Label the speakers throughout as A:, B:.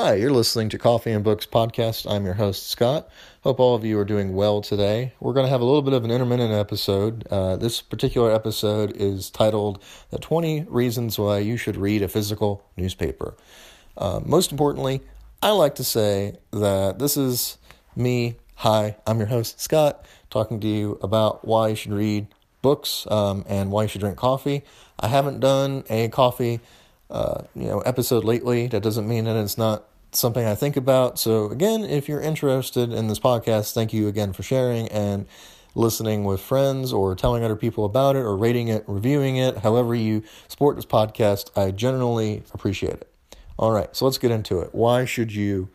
A: Hi, you're listening to Coffee and Books podcast. I'm your host, Scott. Hope all of you are doing well today. We're going to have a little bit of an intermittent episode. Uh, this particular episode is titled The 20 Reasons Why You Should Read a Physical Newspaper. Uh, most importantly, I like to say that this is me. Hi, I'm your host, Scott, talking to you about why you should read books um, and why you should drink coffee. I haven't done a coffee uh, you know episode lately. That doesn't mean that it's not something I think about. So again, if you're interested in this podcast, thank you again for sharing and listening with friends or telling other people about it or rating it, reviewing it, however you support this podcast, I generally appreciate it. All right, so let's get into it. Why should you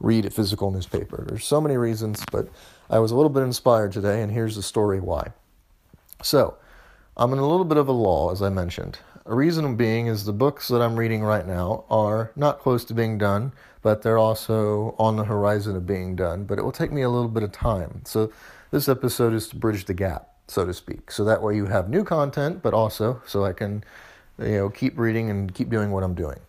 A: read a physical newspaper? There's so many reasons, but I was a little bit inspired today, and here's the story why. So, I'm in a little bit of a lull, as I mentioned. A reason being is the books that I'm reading right now are not close to being done, but they're also on the horizon of being done. But it will take me a little bit of time. So this episode is to bridge the gap, so to speak. So that way you have new content, but also so I can, you know, keep reading and keep doing what I'm doing.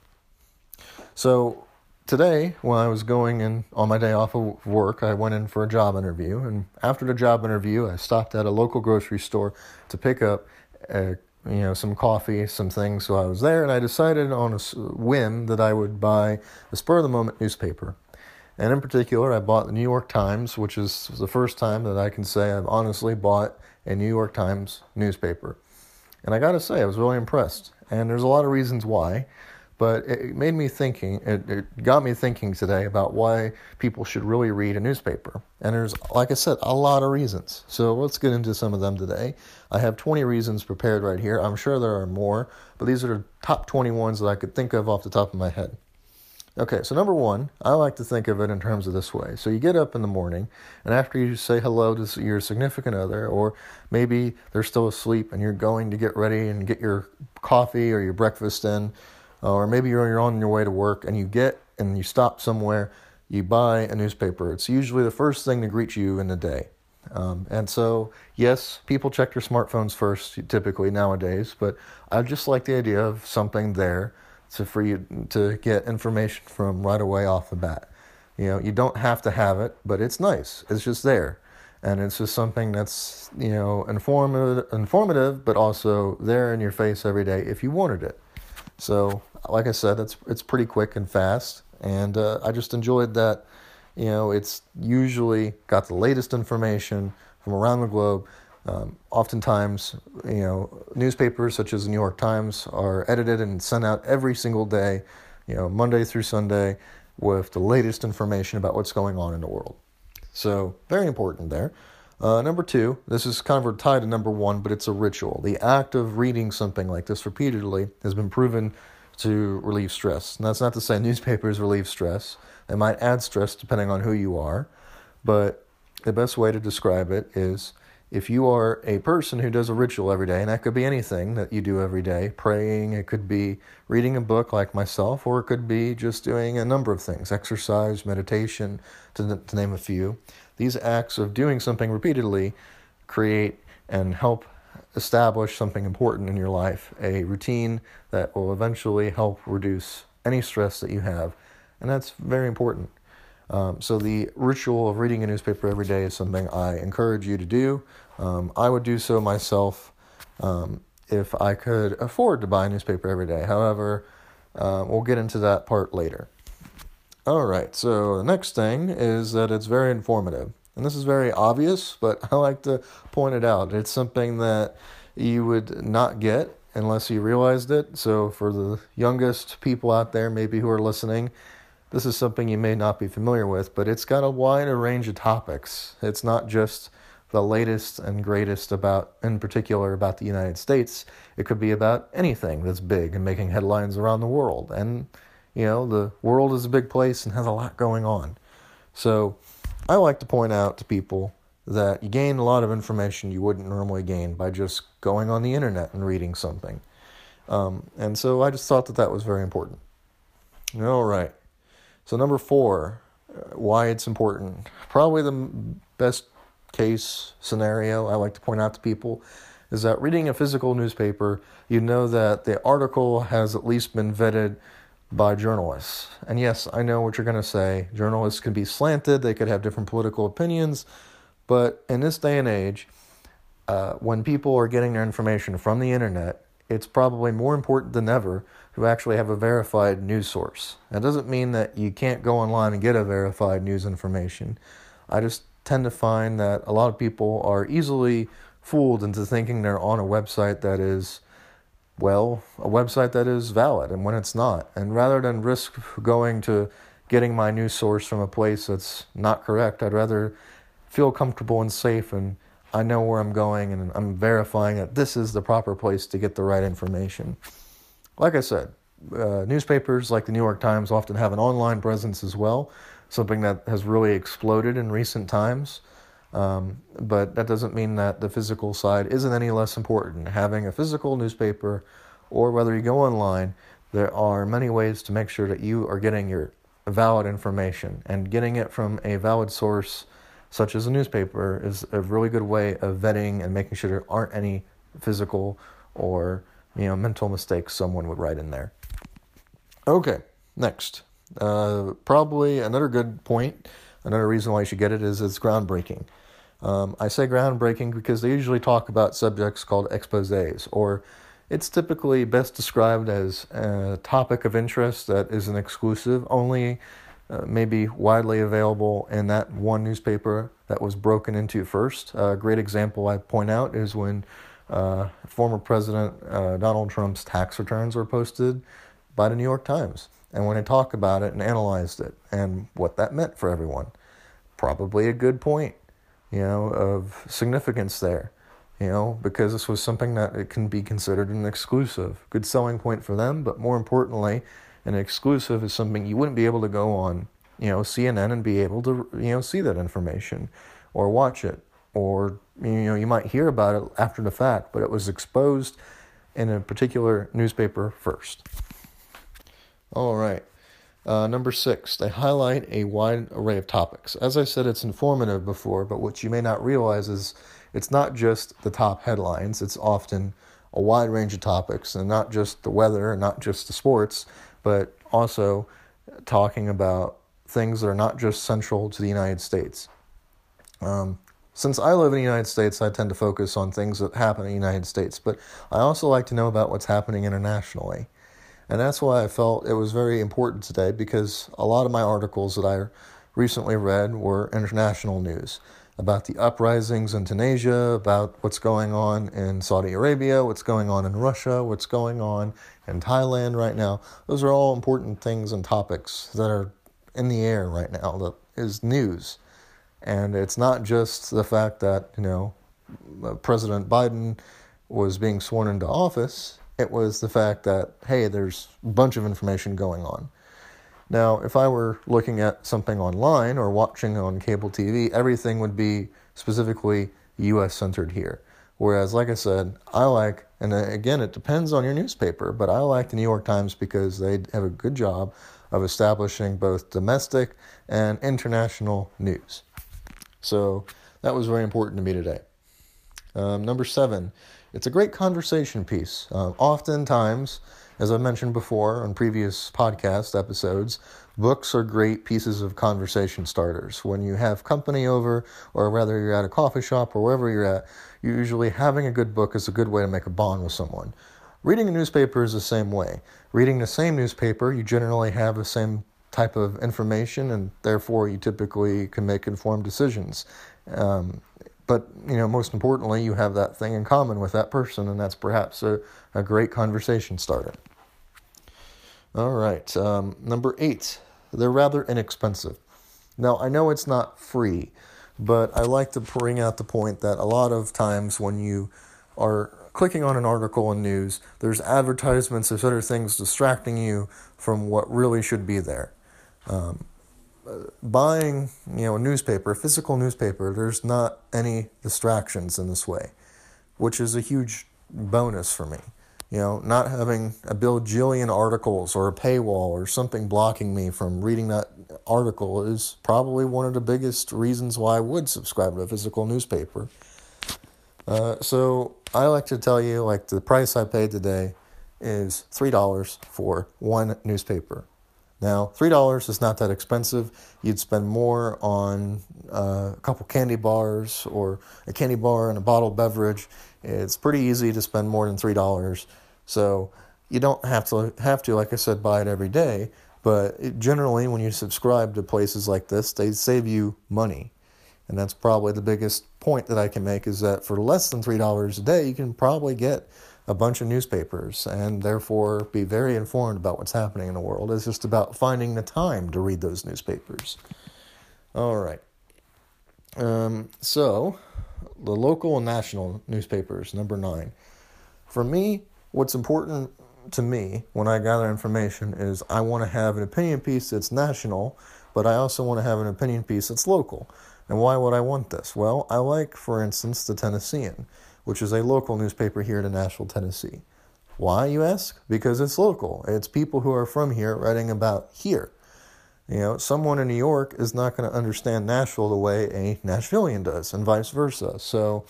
A: So today, when I was going in on my day off of work, I went in for a job interview. And after the job interview, I stopped at a local grocery store to pick up a you know, some coffee, some things. So I was there, and I decided on a whim that I would buy a spur of the moment newspaper. And in particular, I bought the New York Times, which is the first time that I can say I've honestly bought a New York Times newspaper. And I got to say, I was really impressed. And there's a lot of reasons why but it made me thinking it, it, got me thinking today about why people should really read a newspaper. And there's like i said a lot of reasons. So let's get into some of them today. I have 20 reasons prepared right here. I'm sure there are more but these are the top 20 ones that i could think of off the top of my head. Okay so number one i like to think of it in terms of this way. So you get up in the morning and after you say hello to your significant other or maybe they're still asleep and you're going to get ready and get your coffee or your breakfast in or maybe you're on your way to work and you get and you stop somewhere, you buy a newspaper. It's usually the first thing to greet you in the day. Um, and so, yes, people check their smartphones first typically nowadays, but I just like the idea of something there to, for you to get information from right away off the bat. You know, you don't have to have it, but it's nice. It's just there. And it's just something that's, you know, informative, informative, but also there in your face every day if you wanted it. So like I said, it's it's pretty quick and fast, and uh, I just enjoyed that. You know, it's usually got the latest information from around the globe. Um, oftentimes, you know, newspapers such as the New York Times are edited and sent out every single day, you know, Monday through Sunday, with the latest information about what's going on in the world. So, very important there. Uh, number two, this is kind of tied to number one, but it's a ritual. The act of reading something like this repeatedly has been proven to relieve stress. And that's not to say newspapers relieve stress. They might add stress depending on who you are, but the best way to describe it is if you are a person who does a ritual every day, and that could be anything that you do every day praying, it could be reading a book like myself, or it could be just doing a number of things exercise, meditation, to, to name a few. These acts of doing something repeatedly create and help establish something important in your life, a routine that will eventually help reduce any stress that you have. And that's very important. Um, so, the ritual of reading a newspaper every day is something I encourage you to do. Um, I would do so myself um, if I could afford to buy a newspaper every day. However, uh, we'll get into that part later. All right, so the next thing is that it's very informative. And this is very obvious, but I like to point it out. It's something that you would not get unless you realized it. So, for the youngest people out there, maybe who are listening, this is something you may not be familiar with, but it's got a wider range of topics. It's not just the latest and greatest about, in particular, about the United States. It could be about anything that's big and making headlines around the world. And, you know, the world is a big place and has a lot going on. So, I like to point out to people that you gain a lot of information you wouldn't normally gain by just going on the internet and reading something. Um, and so I just thought that that was very important. All right. So, number four, uh, why it's important. Probably the best case scenario I like to point out to people is that reading a physical newspaper, you know that the article has at least been vetted by journalists. And yes, I know what you're going to say. Journalists can be slanted, they could have different political opinions, but in this day and age, uh, when people are getting their information from the internet, it's probably more important than ever to actually have a verified news source. That doesn't mean that you can't go online and get a verified news information. I just tend to find that a lot of people are easily fooled into thinking they're on a website that is, well, a website that is valid and when it's not. And rather than risk going to getting my news source from a place that's not correct, I'd rather feel comfortable and safe and I know where I'm going and I'm verifying that this is the proper place to get the right information. Like I said, uh, newspapers like the New York Times often have an online presence as well, something that has really exploded in recent times. Um, but that doesn't mean that the physical side isn't any less important. Having a physical newspaper or whether you go online, there are many ways to make sure that you are getting your valid information and getting it from a valid source such as a newspaper, is a really good way of vetting and making sure there aren't any physical or you know mental mistakes someone would write in there. Okay, next, uh, probably another good point. Another reason why you should get it is it's groundbreaking. Um, I say groundbreaking because they usually talk about subjects called exposés, or it's typically best described as a topic of interest that is an exclusive only uh, maybe widely available in that one newspaper that was broken into first. a great example I point out is when uh, former President uh, Donald Trump's tax returns were posted by the New York Times. And when they talked about it and analyzed it and what that meant for everyone, probably a good point, you know, of significance there, you know, because this was something that it can be considered an exclusive. Good selling point for them, but more importantly, an exclusive is something you wouldn't be able to go on, you know, CNN and be able to, you know, see that information or watch it or you know you might hear about it after the fact, but it was exposed in a particular newspaper first. All right. Uh, number six, they highlight a wide array of topics. As I said, it's informative before, but what you may not realize is it's not just the top headlines, it's often a wide range of topics, and not just the weather and not just the sports, but also talking about things that are not just central to the United States. Um, since I live in the United States, I tend to focus on things that happen in the United States, but I also like to know about what's happening internationally. And that's why I felt it was very important today because a lot of my articles that I recently read were international news about the uprisings in Tunisia, about what's going on in Saudi Arabia, what's going on in Russia, what's going on in Thailand right now. Those are all important things and topics that are in the air right now that is news. And it's not just the fact that, you know, uh, President Biden was being sworn into office, it was the fact that, hey, there's a bunch of information going on. Now, if I were looking at something online or watching on cable TV, everything would be specifically US centered here. Whereas, like I said, I like, and again, it depends on your newspaper, but I like the New York Times because they have a good job of establishing both domestic and international news. So that was very important to me today. Um, number seven, it's a great conversation piece. Uh, oftentimes, as I mentioned before on previous podcast episodes, books are great pieces of conversation starters. When you have company over, or whether you're at a coffee shop or wherever you're at, you're usually having a good book is a good way to make a bond with someone. Reading a newspaper is the same way. Reading the same newspaper, you generally have the same type of information, and therefore you typically can make informed decisions. Um, but you know, most importantly, you have that thing in common with that person, and that's perhaps a, a great conversation starter. All right, um, number eight, they're rather inexpensive. Now, I know it's not free, but I like to bring out the point that a lot of times when you are clicking on an article in news, there's advertisements, there's other things distracting you from what really should be there. Um, buying, you know, a newspaper, a physical newspaper, there's not any distractions in this way, which is a huge bonus for me. You know, not having a bajillion articles or a paywall or something blocking me from reading that article is probably one of the biggest reasons why I would subscribe to a physical newspaper. Uh, so I like to tell you, like the price I paid today is $3 for one newspaper. Now, $3 is not that expensive. You'd spend more on uh, a couple candy bars or a candy bar and a bottled beverage. It's pretty easy to spend more than $3. So you don't have to, have to like I said, buy it every day. But it, generally, when you subscribe to places like this, they save you money. And that's probably the biggest point that I can make is that for less than $3 a day, you can probably get a bunch of newspapers and therefore be very informed about what's happening in the world. It's just about finding the time to read those newspapers. All right. Um, so, the local and national newspapers, number nine. For me, what's important to me when I gather information is I want to have an opinion piece that's national, but I also want to have an opinion piece that's local. And why would I want this? Well, I like, for instance, the Tennessean which is a local newspaper here in Nashville, Tennessee. Why, you ask? Because it's local. It's people who are from here writing about here. You know, someone in New York is not going to understand Nashville the way a Nashvillian does, and vice versa. So,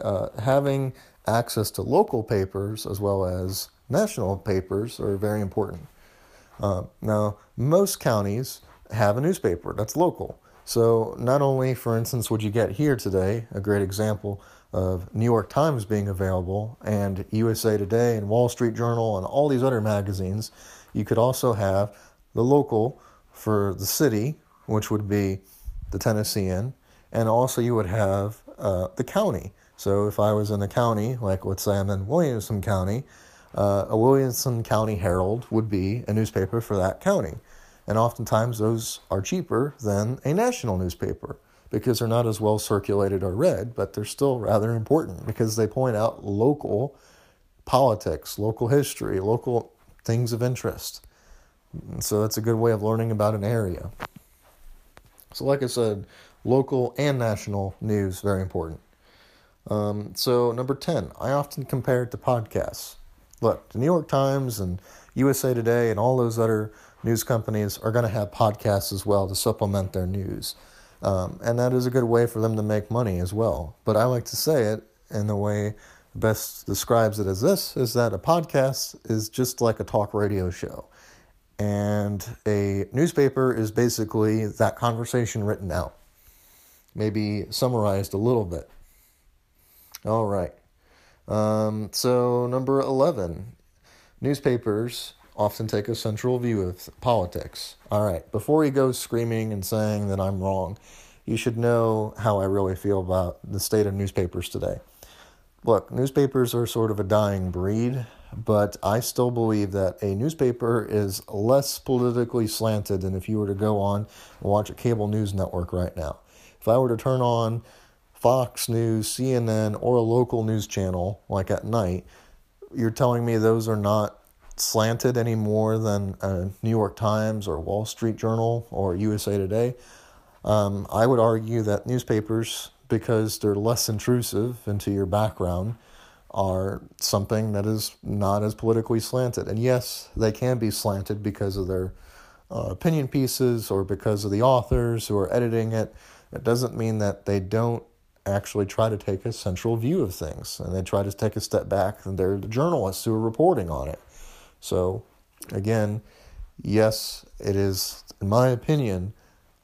A: uh, having access to local papers as well as national papers are very important. Uh, now, most counties have a newspaper that's local. So, not only, for instance, would you get here today, a great example, of New York Times being available and USA Today and Wall Street Journal and all these other magazines, you could also have the local for the city, which would be the Tennessean, and also you would have uh, the county. So if I was in a county, like let's say I'm in Williamson County, uh, a Williamson County Herald would be a newspaper for that county. And oftentimes those are cheaper than a national newspaper because they're not as well circulated or read, but they're still rather important because they point out local politics, local history, local things of interest. And so that's a good way of learning about an area. So, like I said, local and national news very important. Um, so, number 10, I often compare it to podcasts. Look, the New York Times and USA Today and all those other news companies are going to have podcasts as well to supplement their news. Um, and that is a good way for them to make money as well. But I like to say it in the way best describes it as this is that a podcast is just like a talk radio show. And a newspaper is basically that conversation written out, maybe summarized a little bit. All right. Um, so, number 11 newspapers often take a central view of politics. All right, before he goes screaming and saying that I'm wrong, you should know how I really feel about the state of newspapers today. Look, newspapers are sort of a dying breed, but I still believe that a newspaper is less politically slanted than if you were to go on and watch a cable news network right now. If I were to turn on Fox News, CNN, or a local news channel like at night, you're telling me those are not slanted any more than a New York Times or Wall Street Journal or USA Today. Um, I would argue that newspapers, because they're less intrusive into your background, are something that is not as politically slanted. And yes, they can be slanted because of their uh, opinion pieces or because of the authors who are editing it. It doesn't mean that they don't actually try to take a central view of things and they try to take a step back and they're the journalists who are reporting on it. So, again, yes, it is, in my opinion,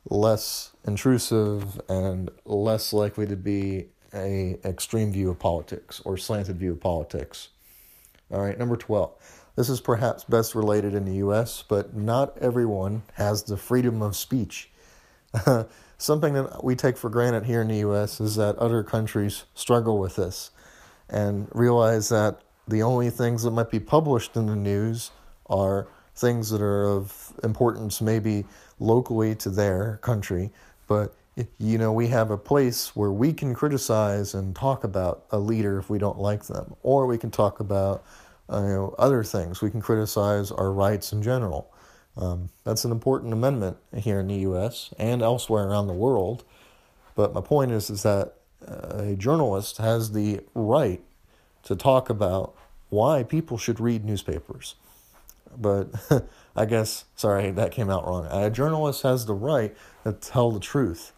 A: less intrusive and less likely to be a extreme view of politics or slanted view of politics. All right, number 12. This is perhaps best related in the US, but not everyone has the freedom of speech. Something that we take for granted here in the US is that other countries struggle with this and realize that the only things that might be published in the news are things that are of importance maybe locally to their country. But you know we have a place where we can criticize and talk about a leader if we don't like them. Or we can talk about uh, you know other things. We can criticize our rights in general. Um, that's an important amendment here in the us and elsewhere around the world. But my point is is that uh, a journalist has the right to talk about why people should read newspapers. But I guess, sorry, that came out wrong. A journalist has the right to tell the truth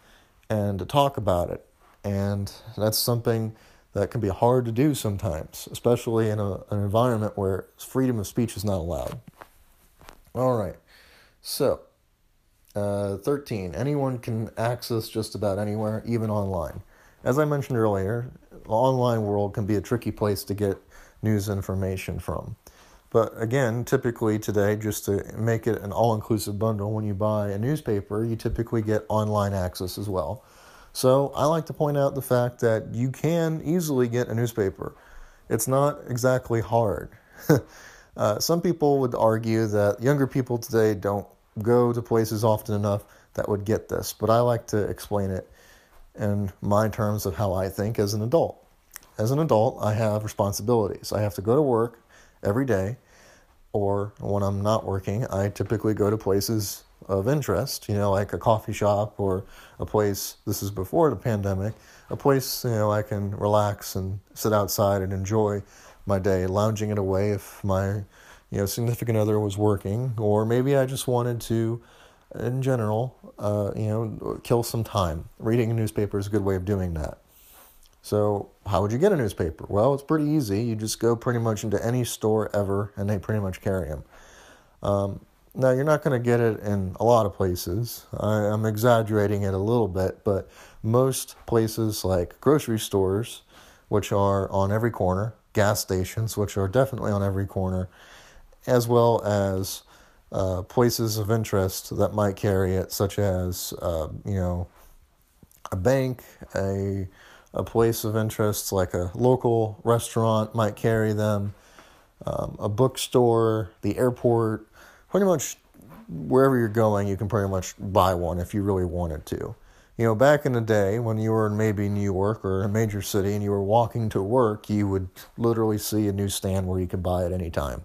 A: and to talk about it. And that's something that can be hard to do sometimes, especially in a, an environment where freedom of speech is not allowed. All right, so uh, 13. Anyone can access just about anywhere, even online. As I mentioned earlier, the online world can be a tricky place to get news information from. But again, typically today, just to make it an all inclusive bundle, when you buy a newspaper, you typically get online access as well. So I like to point out the fact that you can easily get a newspaper. It's not exactly hard. uh, some people would argue that younger people today don't go to places often enough that would get this, but I like to explain it in my terms of how I think as an adult. As an adult, I have responsibilities. I have to go to work every day, or when I'm not working, I typically go to places of interest, you know, like a coffee shop or a place, this is before the pandemic, a place, you know, I can relax and sit outside and enjoy my day, lounging it away if my, you know, significant other was working, or maybe I just wanted to, in general, uh, you know, kill some time. Reading a newspaper is a good way of doing that. So, how would you get a newspaper? Well, it's pretty easy. You just go pretty much into any store ever, and they pretty much carry them. Um, now, you're not going to get it in a lot of places. I, I'm exaggerating it a little bit, but most places like grocery stores, which are on every corner, gas stations, which are definitely on every corner, as well as uh, places of interest that might carry it, such as, uh, you know, a bank, a a place of interest like a local restaurant might carry them, um, a bookstore, the airport, pretty much wherever you're going, you can pretty much buy one if you really wanted to. You know, back in the day when you were in maybe New York or a major city and you were walking to work, you would literally see a newsstand where you could buy at any time.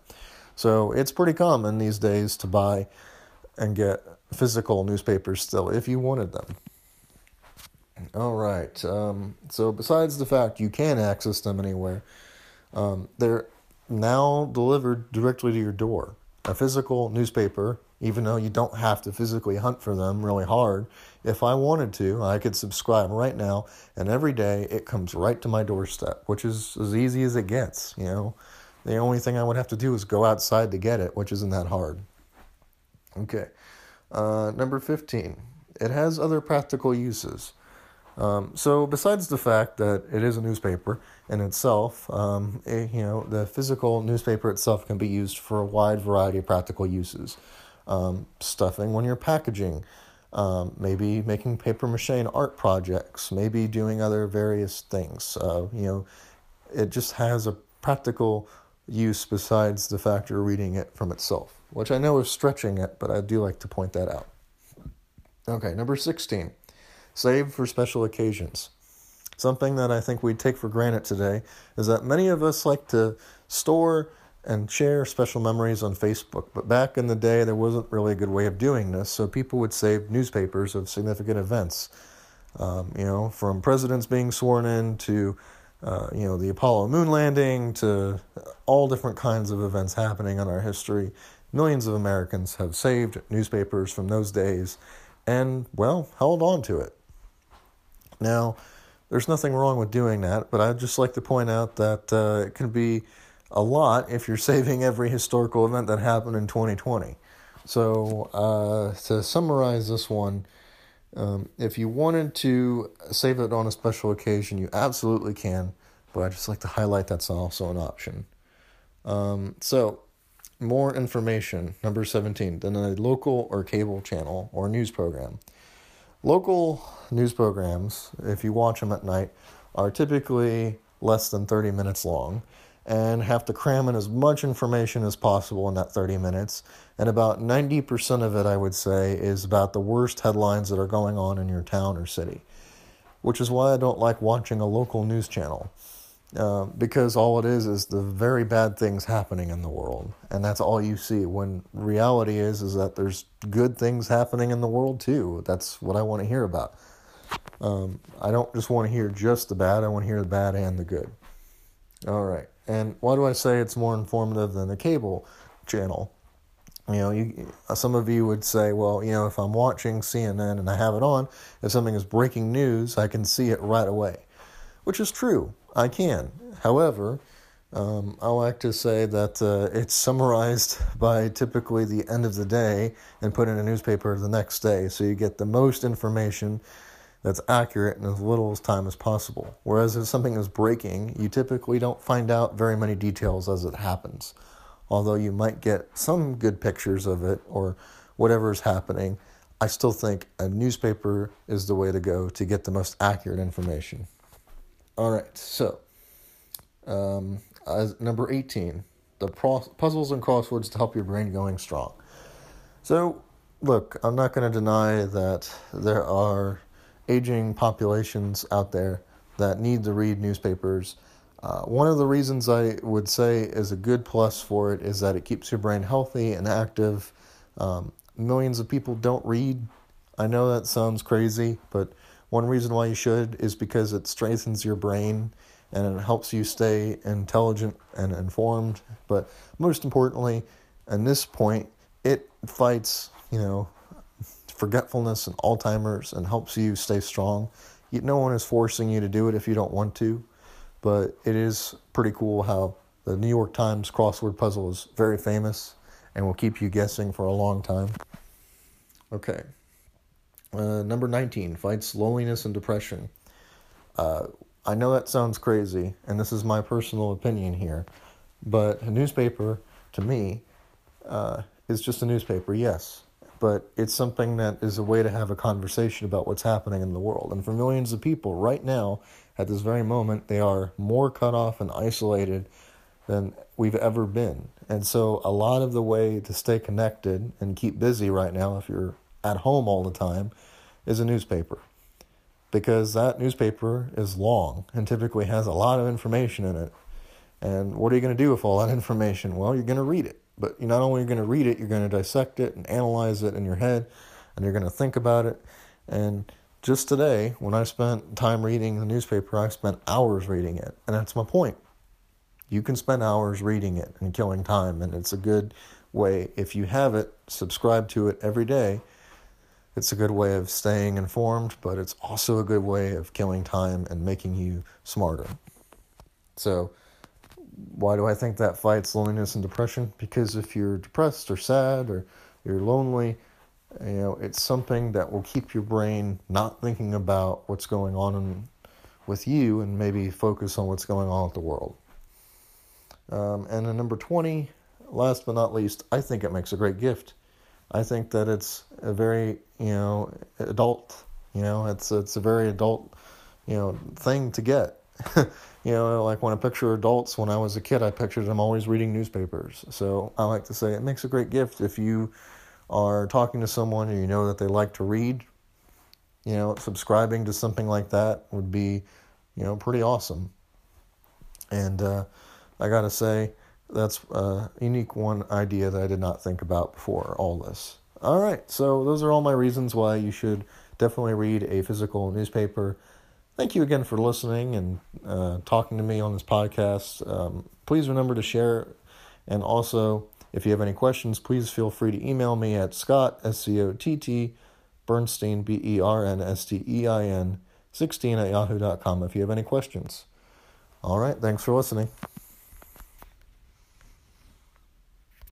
A: So it's pretty common these days to buy and get physical newspapers still if you wanted them. All right. Um, so besides the fact you can access them anywhere, um, they're now delivered directly to your door. A physical newspaper, even though you don't have to physically hunt for them really hard, if I wanted to, I could subscribe right now, and every day it comes right to my doorstep, which is as easy as it gets. You know, the only thing I would have to do is go outside to get it, which isn't that hard. Okay. Uh, number 15. It has other practical uses. Um, so, besides the fact that it is a newspaper in itself, um, it, you know, the physical newspaper itself can be used for a wide variety of practical uses. Um, stuffing when you're packaging, um, maybe making paper mache and art projects, maybe doing other various things. Uh, you know, it just has a practical use besides the fact you're reading it from itself, which I know is stretching it, but I do like to point that out. Okay, number 16 save for special occasions. Something that I think we take for granted today is that many of us like to store and share special memories on Facebook. But back in the day, there wasn't really a good way of doing this, so people would save newspapers of significant events. Um, you know, from presidents being sworn in to, uh, you know, the Apollo moon landing to all different kinds of events happening in our history. Millions of Americans have saved newspapers from those days and, well, held on to it. Now, there's nothing wrong with doing that, but I'd just like to point out that uh, it can be a lot if you're saving every historical event that happened in 2020. So, uh, to summarize this one, um, if you wanted to save it on a special occasion, you absolutely can, but I'd just like to highlight that's also an option. Um, so, more information, number 17, than a local or cable channel or news program. Local news programs, if you watch them at night, are typically less than 30 minutes long and have to cram in as much information as possible in that 30 minutes. And about 90% of it, I would say, is about the worst headlines that are going on in your town or city, which is why I don't like watching a local news channel. Uh, because all it is is the very bad things happening in the world, and that's all you see. When reality is is that there's good things happening in the world too. That's what I want to hear about. Um, I don't just want to hear just the bad. I want to hear the bad and the good. All right. And why do I say it's more informative than the cable channel? You know, you, some of you would say, well, you know, if I'm watching CNN and I have it on, if something is breaking news, I can see it right away, which is true. I can. However, um, I like to say that uh, it's summarized by typically the end of the day and put in a newspaper the next day, so you get the most information that's accurate in as little as time as possible. Whereas if something is breaking, you typically don't find out very many details as it happens. Although you might get some good pictures of it or whatever is happening, I still think a newspaper is the way to go to get the most accurate information. All right, so um, number 18, the pro- puzzles and crosswords to help your brain going strong. So, look, I'm not going to deny that there are aging populations out there that need to read newspapers. Uh, one of the reasons I would say is a good plus for it is that it keeps your brain healthy and active. Um, millions of people don't read. I know that sounds crazy, but one reason why you should is because it strengthens your brain and it helps you stay intelligent and informed. But most importantly, at this point, it fights, you know, forgetfulness and Alzheimer's and helps you stay strong. No one is forcing you to do it if you don't want to, but it is pretty cool how the New York Times crossword puzzle is very famous and will keep you guessing for a long time. Okay. Uh, number 19 fights loneliness and depression. Uh, I know that sounds crazy, and this is my personal opinion here, but a newspaper, to me, uh, is just a newspaper, yes, but it's something that is a way to have a conversation about what's happening in the world. And for millions of people right now, at this very moment, they are more cut off and isolated than we've ever been. And so, a lot of the way to stay connected and keep busy right now, if you're at home all the time, is a newspaper. Because that newspaper is long and typically has a lot of information in it. And what are you going to do with all that information? Well, you're going to read it. But you're not only going to read it, you're going to dissect it and analyze it in your head, and you're going to think about it. And just today, when I spent time reading the newspaper, I spent hours reading it. And that's my point you can spend hours reading it and killing time, and it's a good way. If you have it, subscribe to it every day. It's a good way of staying informed, but it's also a good way of killing time and making you smarter. So, why do I think that fights loneliness and depression? Because if you're depressed or sad or you're lonely, you know, it's something that will keep your brain not thinking about what's going on in, with you and maybe focus on what's going on with the world. Um, and then number 20, last but not least, I think it makes a great gift. I think that it's a very, you know, adult, you know, it's it's a very adult, you know, thing to get. you know, like when I picture adults, when I was a kid, I pictured them always reading newspapers. So I like to say it makes a great gift if you are talking to someone and you know that they like to read. You know, subscribing to something like that would be, you know, pretty awesome. And uh, I gotta say, that's a unique one idea that I did not think about before all this. All right, so those are all my reasons why you should definitely read a physical newspaper. Thank you again for listening and uh, talking to me on this podcast. Um, please remember to share, and also if you have any questions, please feel free to email me at Scott S C O T T Bernstein B E R N S T E I N 16 at yahoo.com if you have any questions. All right, thanks for listening.